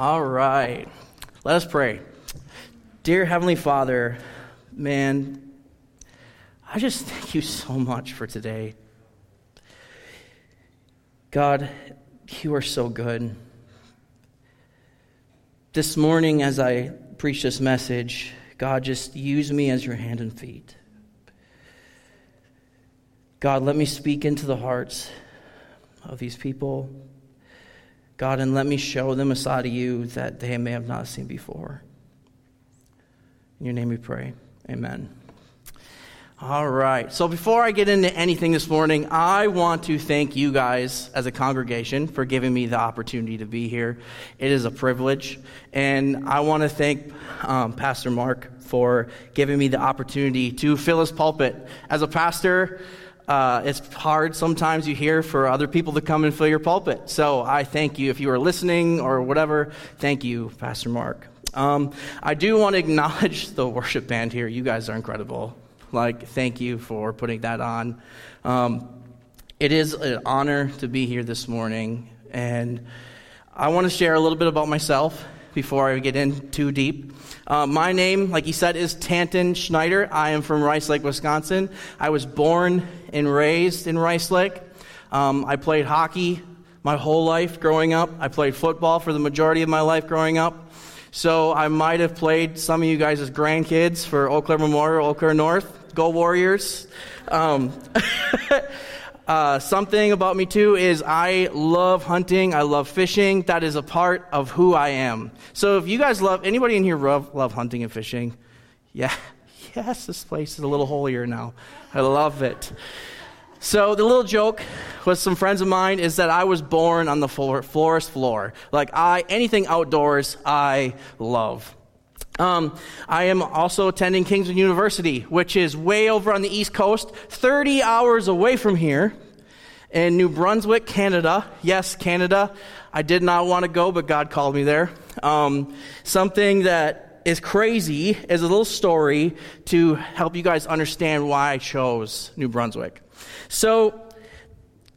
All right. Let us pray. Dear Heavenly Father, man, I just thank you so much for today. God, you are so good. This morning, as I preach this message, God, just use me as your hand and feet. God, let me speak into the hearts of these people. God, and let me show them a side of you that they may have not seen before. In your name we pray. Amen. All right. So before I get into anything this morning, I want to thank you guys as a congregation for giving me the opportunity to be here. It is a privilege. And I want to thank um, Pastor Mark for giving me the opportunity to fill his pulpit. As a pastor, uh, it's hard sometimes you hear for other people to come and fill your pulpit. So I thank you. If you are listening or whatever, thank you, Pastor Mark. Um, I do want to acknowledge the worship band here. You guys are incredible. Like, thank you for putting that on. Um, it is an honor to be here this morning, and I want to share a little bit about myself before I get in too deep. Uh, my name, like he said, is Tanton Schneider. I am from Rice Lake, Wisconsin. I was born and raised in Rice Lake. Um, I played hockey my whole life growing up. I played football for the majority of my life growing up. So I might have played some of you guys as grandkids for Eau Claire Memorial, Eau Claire North. Go Warriors. Um, Uh, something about me too is I love hunting. I love fishing. That is a part of who I am. So if you guys love, anybody in here love, love hunting and fishing? Yeah. Yes, this place is a little holier now. I love it. So the little joke with some friends of mine is that I was born on the floor, forest floor. Like I, anything outdoors, I love. Um, I am also attending Kingswood University, which is way over on the East Coast, 30 hours away from here in New Brunswick, Canada. Yes, Canada. I did not want to go, but God called me there. Um, something that is crazy is a little story to help you guys understand why I chose New Brunswick. So,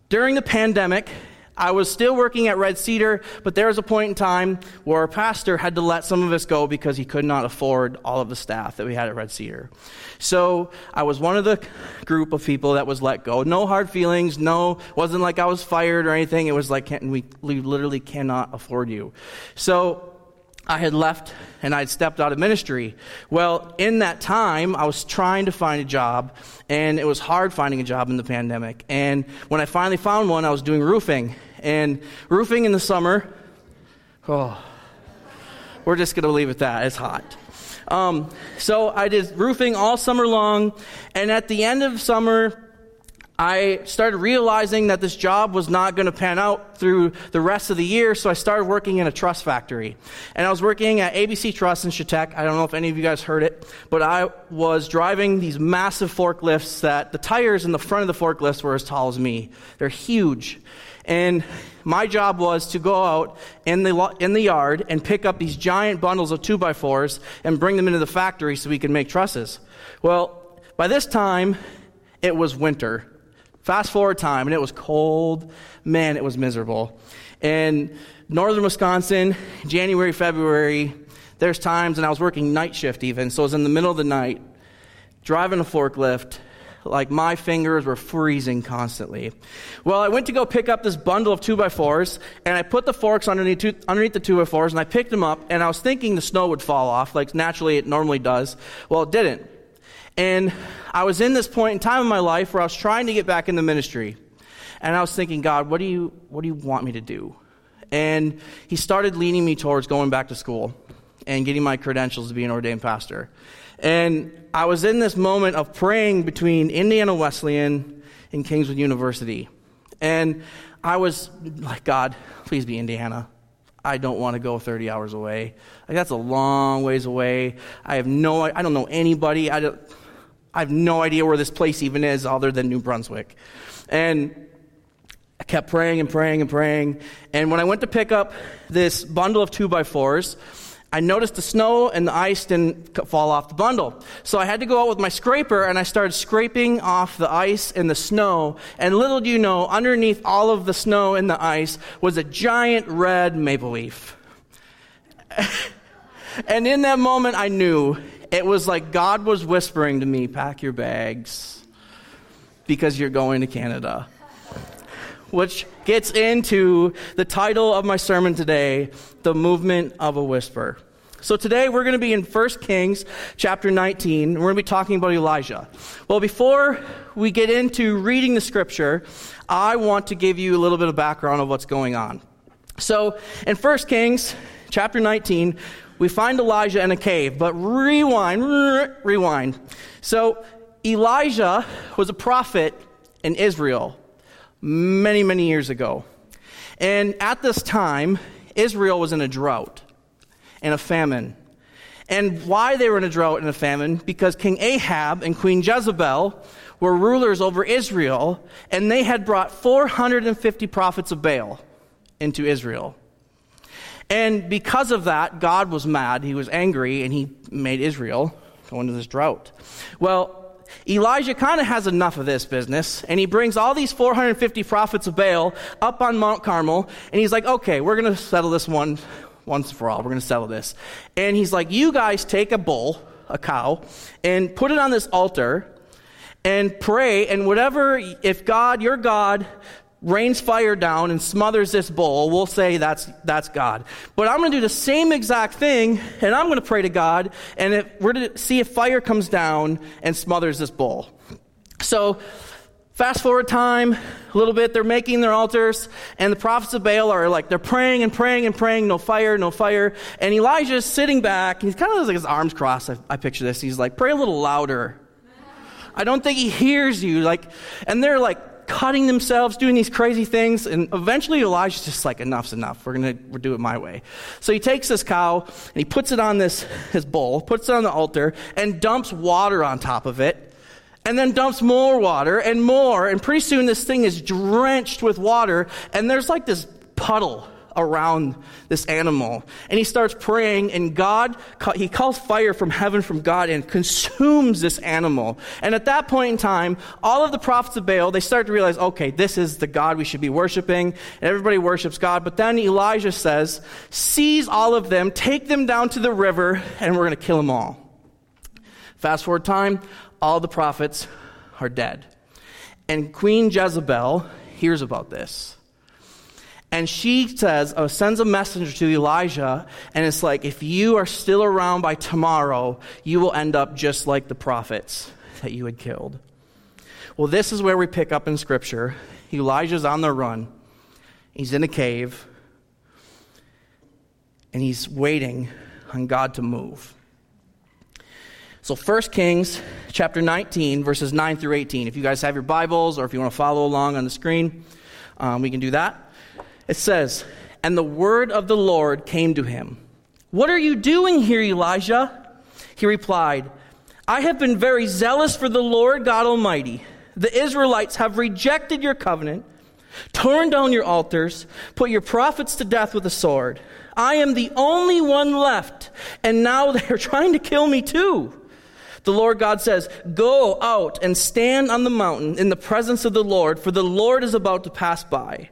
during the pandemic, I was still working at Red Cedar, but there was a point in time where our pastor had to let some of us go because he could not afford all of the staff that we had at Red Cedar. So I was one of the group of people that was let go. No hard feelings, no, wasn't like I was fired or anything. It was like, we, we literally cannot afford you. So I had left and I had stepped out of ministry. Well, in that time, I was trying to find a job, and it was hard finding a job in the pandemic. And when I finally found one, I was doing roofing. And roofing in the summer, oh, we're just going to leave it at that. It's hot. Um, so I did roofing all summer long, and at the end of summer, I started realizing that this job was not going to pan out through the rest of the year, so I started working in a truss factory. And I was working at ABC Truss in Chautauqua. I don't know if any of you guys heard it, but I was driving these massive forklifts that the tires in the front of the forklifts were as tall as me. They're huge. And my job was to go out in the, in the yard and pick up these giant bundles of 2 by 4s and bring them into the factory so we could make trusses. Well, by this time, it was winter Fast forward time, and it was cold. Man, it was miserable. In northern Wisconsin, January, February, there's times, and I was working night shift even, so it was in the middle of the night, driving a forklift. Like my fingers were freezing constantly. Well, I went to go pick up this bundle of 2 by 4s and I put the forks underneath, two, underneath the 2 by 4s and I picked them up, and I was thinking the snow would fall off, like naturally it normally does. Well, it didn't. And I was in this point in time in my life where I was trying to get back in the ministry. And I was thinking, God, what do you, what do you want me to do? And he started leading me towards going back to school and getting my credentials to be an ordained pastor. And I was in this moment of praying between Indiana Wesleyan and Kingswood University. And I was like, God, please be Indiana. I don't want to go 30 hours away. Like, that's a long ways away. I have no, I don't know anybody. I don't, I have no idea where this place even is other than New Brunswick. And I kept praying and praying and praying. And when I went to pick up this bundle of two by fours, I noticed the snow and the ice didn't fall off the bundle. So I had to go out with my scraper and I started scraping off the ice and the snow. And little do you know, underneath all of the snow and the ice was a giant red maple leaf. and in that moment, I knew it was like God was whispering to me, pack your bags because you're going to Canada. Which gets into the title of my sermon today, The Movement of a Whisper. So today we're going to be in 1 Kings chapter 19. We're going to be talking about Elijah. Well, before we get into reading the scripture, I want to give you a little bit of background of what's going on. So in 1 Kings chapter 19, we find Elijah in a cave, but rewind, rewind. So Elijah was a prophet in Israel many, many years ago. And at this time, Israel was in a drought and a famine. And why they were in a drought and a famine? Because King Ahab and Queen Jezebel were rulers over Israel, and they had brought 450 prophets of Baal into Israel. And because of that, God was mad. He was angry, and he made Israel go into this drought. Well, Elijah kind of has enough of this business, and he brings all these 450 prophets of Baal up on Mount Carmel, and he's like, okay, we're going to settle this one once for all. We're going to settle this. And he's like, You guys take a bull, a cow, and put it on this altar and pray. And whatever, if God, your God, rains fire down and smothers this bull, we'll say that's, that's God. But I'm going to do the same exact thing, and I'm going to pray to God, and if, we're to see if fire comes down and smothers this bull. So Fast forward time a little bit, they're making their altars, and the prophets of Baal are like, they're praying and praying and praying, no fire, no fire. And Elijah's sitting back, he's kind of like his arms crossed. I, I picture this. He's like, pray a little louder. I don't think he hears you. Like, and they're like cutting themselves, doing these crazy things. And eventually Elijah's just like, enough's enough. We're going to we'll do it my way. So he takes this cow and he puts it on this, his bowl, puts it on the altar, and dumps water on top of it and then dumps more water and more. And pretty soon this thing is drenched with water. And there's like this puddle around this animal. And he starts praying, and God, he calls fire from heaven from God and consumes this animal. And at that point in time, all of the prophets of Baal, they start to realize, okay, this is the God we should be worshiping. And everybody worships God. But then Elijah says, seize all of them, take them down to the river, and we're going to kill them all. Fast forward time, all the prophets are dead. And Queen Jezebel hears about this. And she says, oh, sends a messenger to Elijah, and it's like, if you are still around by tomorrow, you will end up just like the prophets that you had killed. Well, this is where we pick up in Scripture. Elijah's on the run, he's in a cave, and he's waiting on God to move. So 1 Kings chapter 19, verses 9 through 18. If you guys have your Bibles or if you want to follow along on the screen, um, we can do that. It says, And the word of the Lord came to him. What are you doing here, Elijah? He replied, I have been very zealous for the Lord God Almighty. The Israelites have rejected your covenant, torn down your altars, put your prophets to death with a sword. I am the only one left, and now they are trying to kill me too. The Lord God says, Go out and stand on the mountain in the presence of the Lord, for the Lord is about to pass by.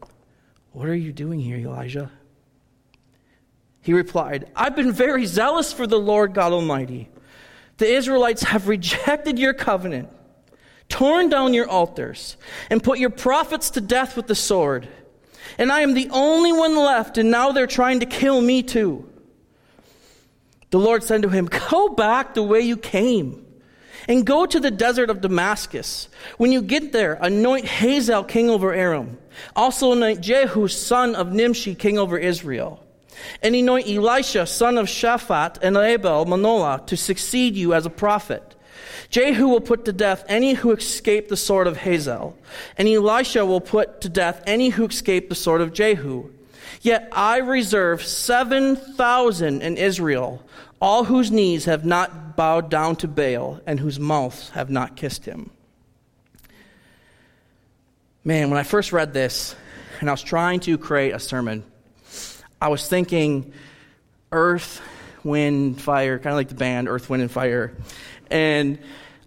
What are you doing here, Elijah? He replied, I've been very zealous for the Lord God Almighty. The Israelites have rejected your covenant, torn down your altars, and put your prophets to death with the sword. And I am the only one left, and now they're trying to kill me too. The Lord said to him, Go back the way you came and go to the desert of Damascus. When you get there, anoint Hazael king over Aram. Also anoint Jehu son of Nimshi king over Israel. And anoint Elisha son of Shaphat and Abel Meholah to succeed you as a prophet. Jehu will put to death any who escape the sword of Hazael, and Elisha will put to death any who escape the sword of Jehu. Yet I reserve 7,000 in Israel, all whose knees have not bowed down to Baal and whose mouths have not kissed him. Man, when I first read this and I was trying to create a sermon, I was thinking earth, wind, fire, kind of like the band Earth, Wind, and Fire. And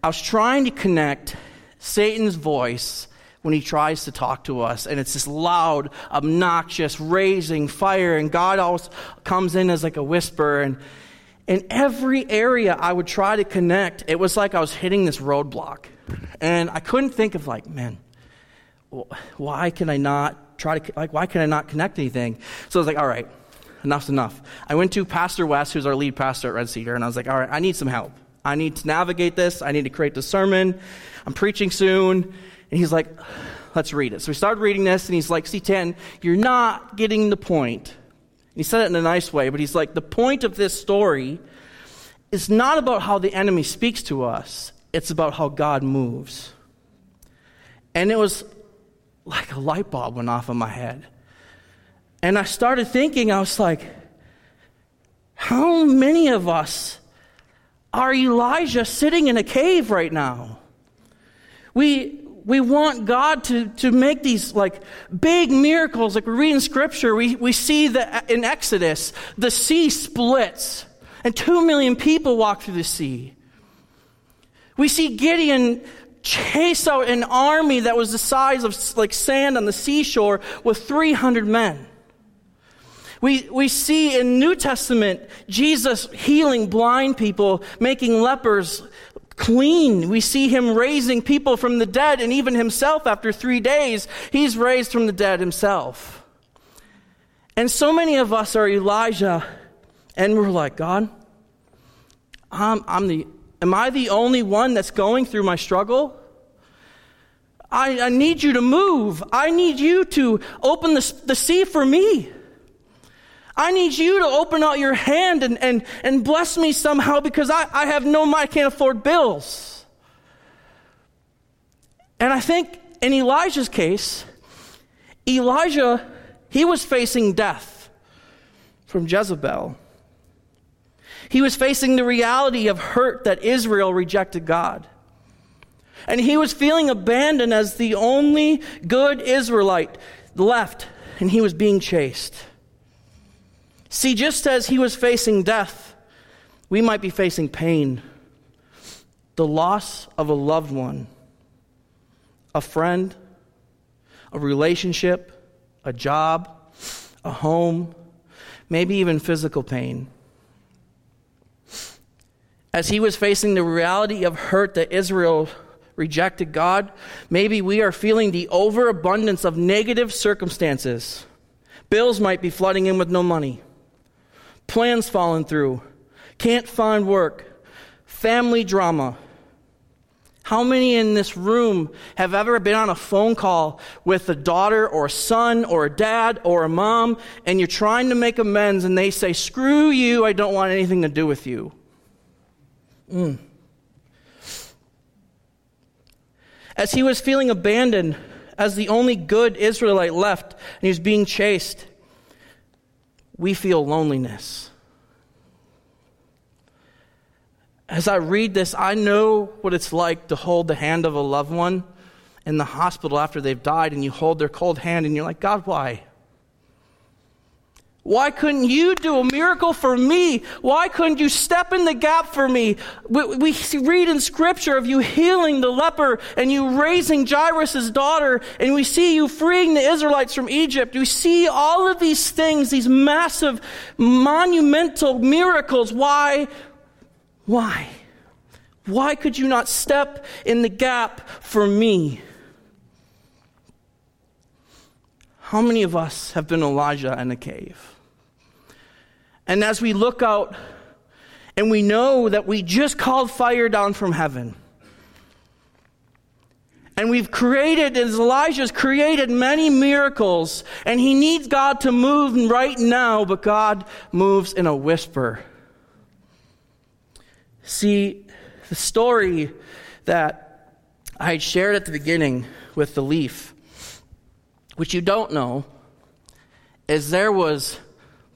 I was trying to connect Satan's voice when he tries to talk to us. And it's this loud, obnoxious, raising fire. And God always comes in as like a whisper. And in every area I would try to connect, it was like I was hitting this roadblock. And I couldn't think of like, man, why can I not try to, like, why can I not connect anything? So I was like, all right, enough's enough. I went to Pastor West, who's our lead pastor at Red Cedar, and I was like, all right, I need some help. I need to navigate this. I need to create the sermon. I'm preaching soon. And he's like, let's read it. So we started reading this, and he's like, see, 10, you're not getting the point. And he said it in a nice way, but he's like, the point of this story is not about how the enemy speaks to us, it's about how God moves. And it was like a light bulb went off in my head. And I started thinking, I was like, how many of us are Elijah sitting in a cave right now? We, we want God to, to make these like big miracles. Like we read in scripture, we, we see that in Exodus, the sea splits and two million people walk through the sea. We see Gideon chase out an army that was the size of like sand on the seashore with 300 men. We, we see in New Testament Jesus healing blind people, making lepers clean. We see him raising people from the dead, and even himself, after three days, he's raised from the dead himself. And so many of us are Elijah, and we're like, God, I'm, I'm the, am I the only one that's going through my struggle? I, I need you to move. I need you to open the, the sea for me. I need you to open out your hand and, and, and bless me somehow because I, I have no money, I can't afford bills. And I think in Elijah's case, Elijah, he was facing death from Jezebel. He was facing the reality of hurt that Israel rejected God. And he was feeling abandoned as the only good Israelite left, and he was being chased. See, just as he was facing death, we might be facing pain, the loss of a loved one, a friend, a relationship, a job, a home, maybe even physical pain. As he was facing the reality of hurt that Israel rejected God, maybe we are feeling the overabundance of negative circumstances. Bills might be flooding in with no money plans falling through, can't find work, family drama. How many in this room have ever been on a phone call with a daughter or a son or a dad or a mom and you're trying to make amends and they say, Screw you, I don't want anything to do with you? Mm. As he was feeling abandoned as the only good Israelite left and he was being chased, we feel loneliness. As I read this, I know what it's like to hold the hand of a loved one in the hospital after they've died, and you hold their cold hand, and you're like, God, why? Why couldn't you do a miracle for me? Why couldn't you step in the gap for me? We, we, read in scripture of you healing the leper and you raising Jairus' daughter, and we see you freeing the Israelites from Egypt. We see all of these things, these massive, monumental miracles. Why? Why? Why could you not step in the gap for me? How many of us have been Elijah in a cave? And as we look out and we know that we just called fire down from heaven, and we've created, as Elijah's created many miracles, and he needs God to move right now, but God moves in a whisper. See, the story that I shared at the beginning with the leaf, which you don't know, is there was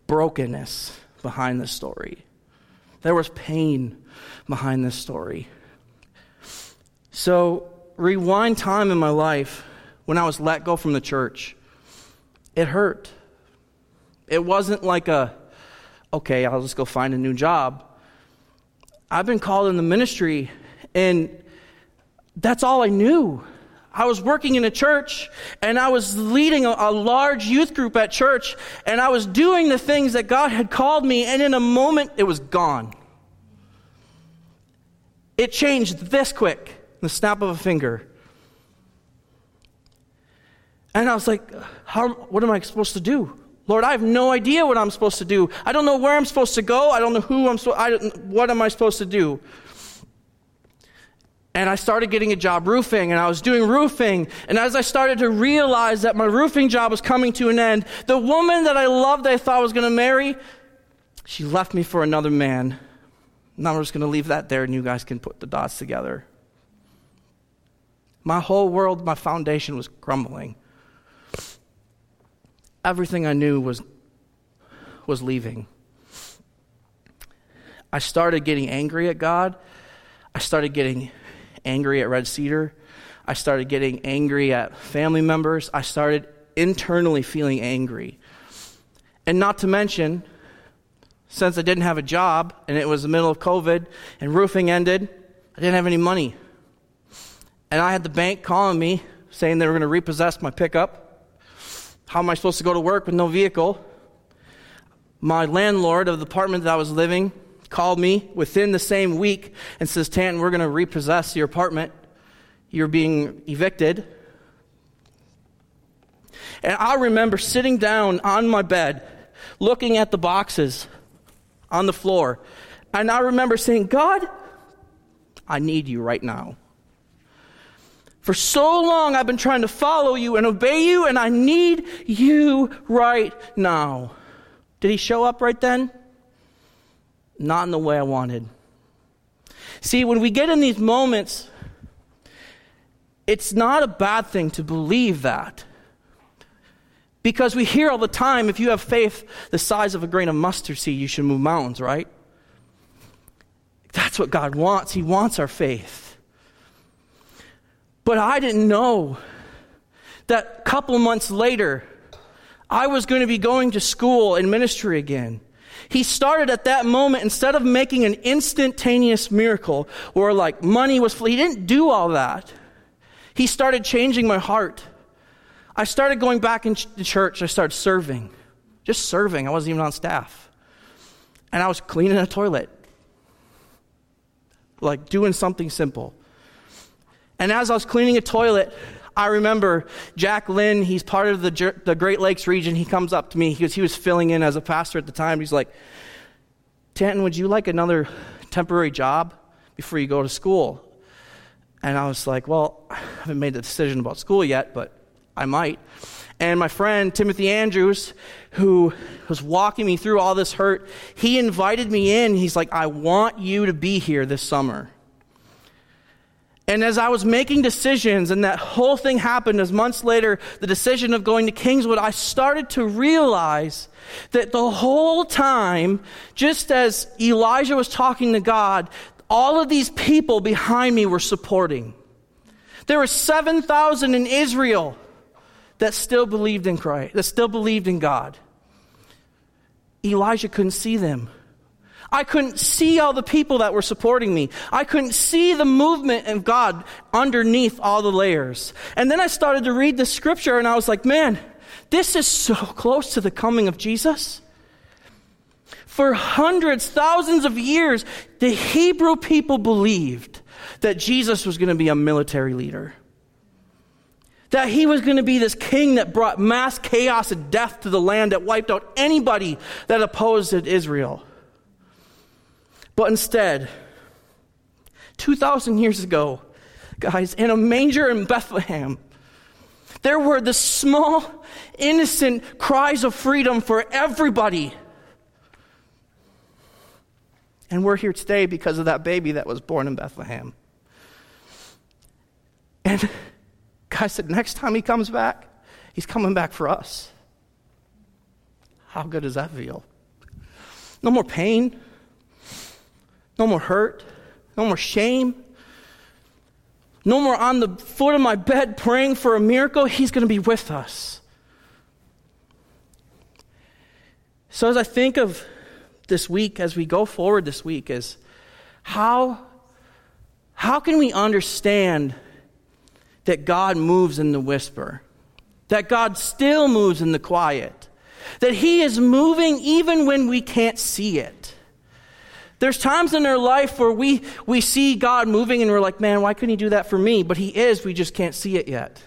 brokenness behind this story. There was pain behind this story. So, rewind time in my life when I was let go from the church. It hurt. It wasn't like a, okay, I'll just go find a new job. I've been called in the ministry, and that's all I knew. I was working in a church and I was leading a, a, large youth group at church and I was doing the things that God had called me, and in a moment, it was gone. It changed this quick, the snap of a finger. And I was like, How, what am I supposed to do? Lord, I have no idea what I'm supposed to do. I don't know where I'm supposed to go. I don't know who I'm supposed what am I supposed to do? And I started getting a job roofing, and I was doing roofing. And as I started to realize that my roofing job was coming to an end, the woman that I loved, that I thought I was going to marry, she left me for another man. Now I'm just going to leave that there, and you guys can put the dots together. My whole world, my foundation was crumbling everything I knew was, was leaving. I started getting angry at God. I started getting angry at Red Cedar. I started getting angry at family members. I started internally feeling angry. And not to mention, since I didn't have a job and it was the middle of COVID and roofing ended, I didn't have any money. And I had the bank calling me saying they were going to repossess my pickup. How am I supposed to go to work with no vehicle? My landlord of the apartment that I was living called me within the same week and says, Tanton, we're going to repossess your apartment. You're being evicted. And I remember sitting down on my bed, looking at the boxes on the floor. And I remember saying, God, I need you right now. For so long, I've been trying to follow you and obey you, and I need you right now. Did he show up right then? Not in the way I wanted. See, when we get in these moments, it's not a bad thing to believe that. Because we hear all the time if you have faith the size of a grain of mustard seed, you should move mountains, right? That's what God wants. He wants our faith. But I didn't know that a couple months later, I was going to be going to school and ministry again. He started at that moment, instead of making an instantaneous miracle where like money was, he didn't do all that. He started changing my heart. I started going back into church. I started serving. Just serving. I wasn't even on staff. And I was cleaning a toilet. Like doing something simple. And as I was cleaning a toilet, I remember Jack Lynn, he's part of the, the Great Lakes region. He comes up to me because he was filling in as a pastor at the time. He's like, Tanton, would you like another temporary job before you go to school? And I was like, well, I haven't made the decision about school yet, but I might. And my friend Timothy Andrews, who was walking me through all this hurt, he invited me in. He's like, I want you to be here this summer. And as I was making decisions, and that whole thing happened as months later, the decision of going to Kingswood, I started to realize that the whole time, just as Elijah was talking to God, all of these people behind me were supporting. There were 7,000 in Israel that still believed in Christ, that still believed in God. Elijah couldn't see them. I couldn't see all the people that were supporting me. I couldn't see the movement of God underneath all the layers. And then I started to read the scripture and I was like, man, this is so close to the coming of Jesus. For hundreds, thousands of years, the Hebrew people believed that Jesus was going to be a military leader. That he was going to be this king that brought mass chaos and death to the land that wiped out anybody that opposed Israel. But instead, 2,000 years ago, guys, in a manger in Bethlehem, there were the small, innocent cries of freedom for everybody. And we're here today because of that baby that was born in Bethlehem. And God said, next time he comes back, he's coming back for us. How good does that feel? No more pain, no more hurt, no more shame, no more on the foot of my bed praying for a miracle. He's going to be with us. So, as I think of this week, as we go forward this week, is how, how can we understand that God moves in the whisper? That God still moves in the quiet? That He is moving even when we can't see it? There's times in our life where we, we see God moving and we're like, man, why couldn't He do that for me? But He is, we just can't see it yet.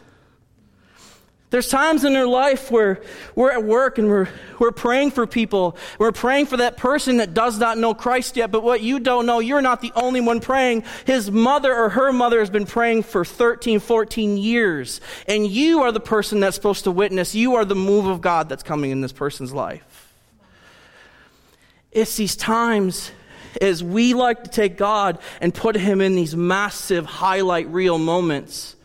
There's times in our life where we're at work and we're, we're praying for people. We're praying for that person that does not know Christ yet. But what you don't know, you're not the only one praying. His mother or her mother has been praying for 13, 14 years. And you are the person that's supposed to witness. You are the move of God that's coming in this person's life. It's these times as we like to take God and put him in these massive highlight reel moments.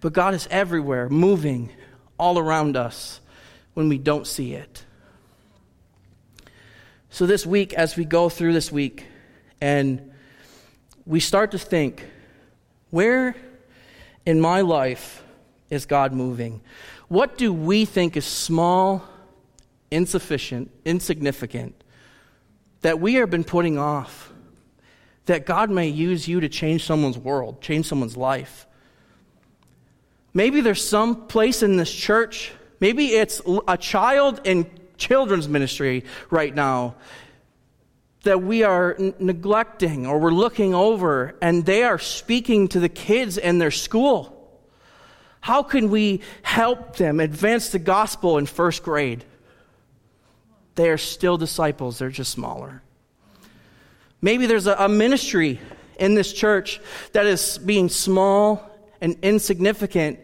But God is everywhere, moving all around us when we don't see it. So, this week, as we go through this week, and we start to think, where in my life is God moving? What do we think is small, insufficient, insignificant that we have been putting off? That God may use you to change someone's world, change someone's life. Maybe there's some place in this church, maybe it's a child in children's ministry right now that we are n- neglecting or we're looking over, and they are speaking to the kids in their school. How can we help them advance the gospel in first grade? They are still disciples, they're just smaller. Maybe there's a, a ministry in this church that is being small and insignificant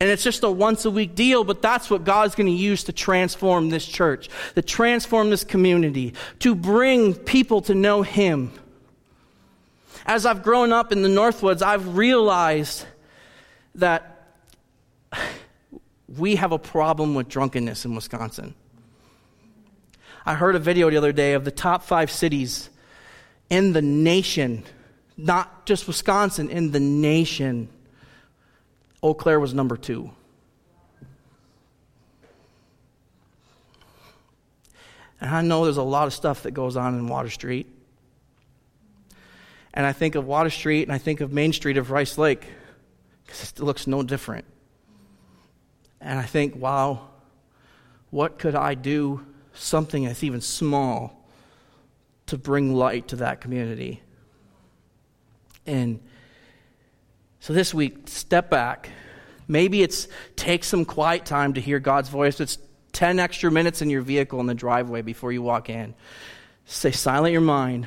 and it's just a once a week deal, but that's what God's going to use to transform this church, to transform this community, to bring people to know Him. As I've grown up in the Northwoods, I've realized that we have a problem with drunkenness in Wisconsin. I heard a video the other day of the top five cities in the nation, not just Wisconsin, in the nation Eau Claire was number two. And I know there's a lot of stuff that goes on in Water Street. And I think of Water Street and I think of Main Street of Rice Lake because it looks no different. And I think, wow, what could I do, something that's even small, to bring light to that community? And so this week, step back. Maybe it's take some quiet time to hear God's voice. It's 10 extra minutes in your vehicle in the driveway before you walk in. Say, silent your mind,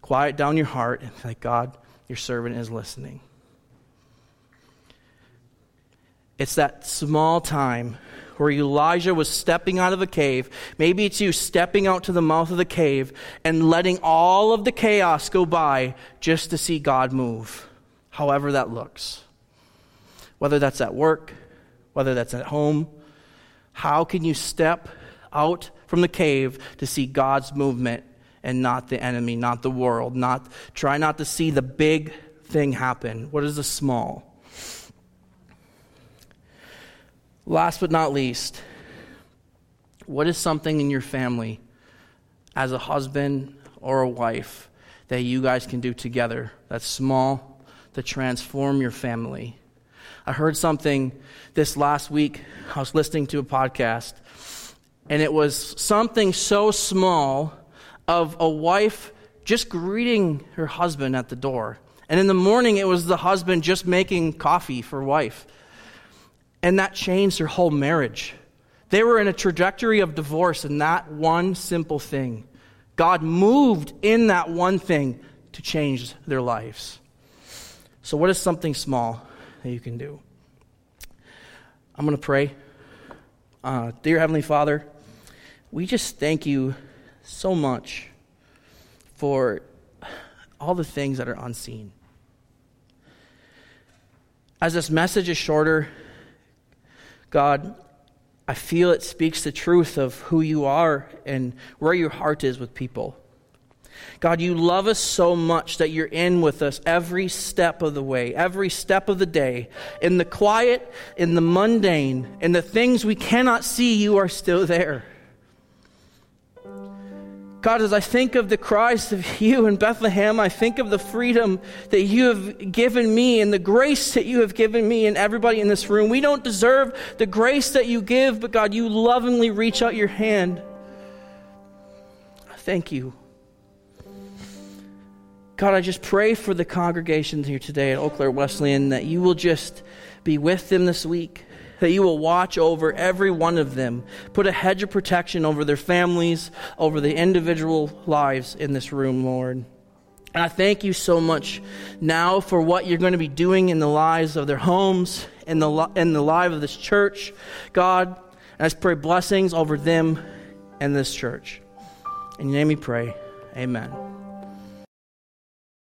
quiet down your heart, and say, God, your servant is listening. It's that small time where Elijah was stepping out of the cave. Maybe it's you stepping out to the mouth of the cave and letting all of the chaos go by just to see God move however that looks. Whether that's at work, whether that's at home, how can you step out from the cave to see God's movement and not the enemy, not the world, not try not to see the big thing happen. What is the small? Last but not least, what is something in your family as a husband or a wife that you guys can do together that's small to transform your family. I heard something this last week. I was listening to a podcast, and it was something so small of a wife just greeting her husband at the door. And in the morning, it was the husband just making coffee for wife. And that changed their whole marriage. They were in a trajectory of divorce, and that one simple thing. God moved in that one thing to change their lives. So, what is something small that you can do? I'm going to pray. Uh, dear Heavenly Father, we just thank you so much for all the things that are unseen. As this message is shorter, God, I feel it speaks the truth of who you are and where your heart is with people. God, you love us so much that you're in with us every step of the way, every step of the day. In the quiet, in the mundane, in the things we cannot see, you are still there. God, as I think of the Christ of you in Bethlehem, I think of the freedom that you have given me and the grace that you have given me and everybody in this room. We don't deserve the grace that you give, but God, you lovingly reach out your hand. Thank you. God, I just pray for the congregations here today at Eau Claire Wesleyan that you will just be with them this week that you will watch over every one of them. Put a hedge of protection over their families, over the individual lives in this room, Lord. And I thank you so much now for what you're going to be doing in the lives of their homes, in the, in the life of this church, God. And I just pray blessings over them and this church. In your name we pray. Amen.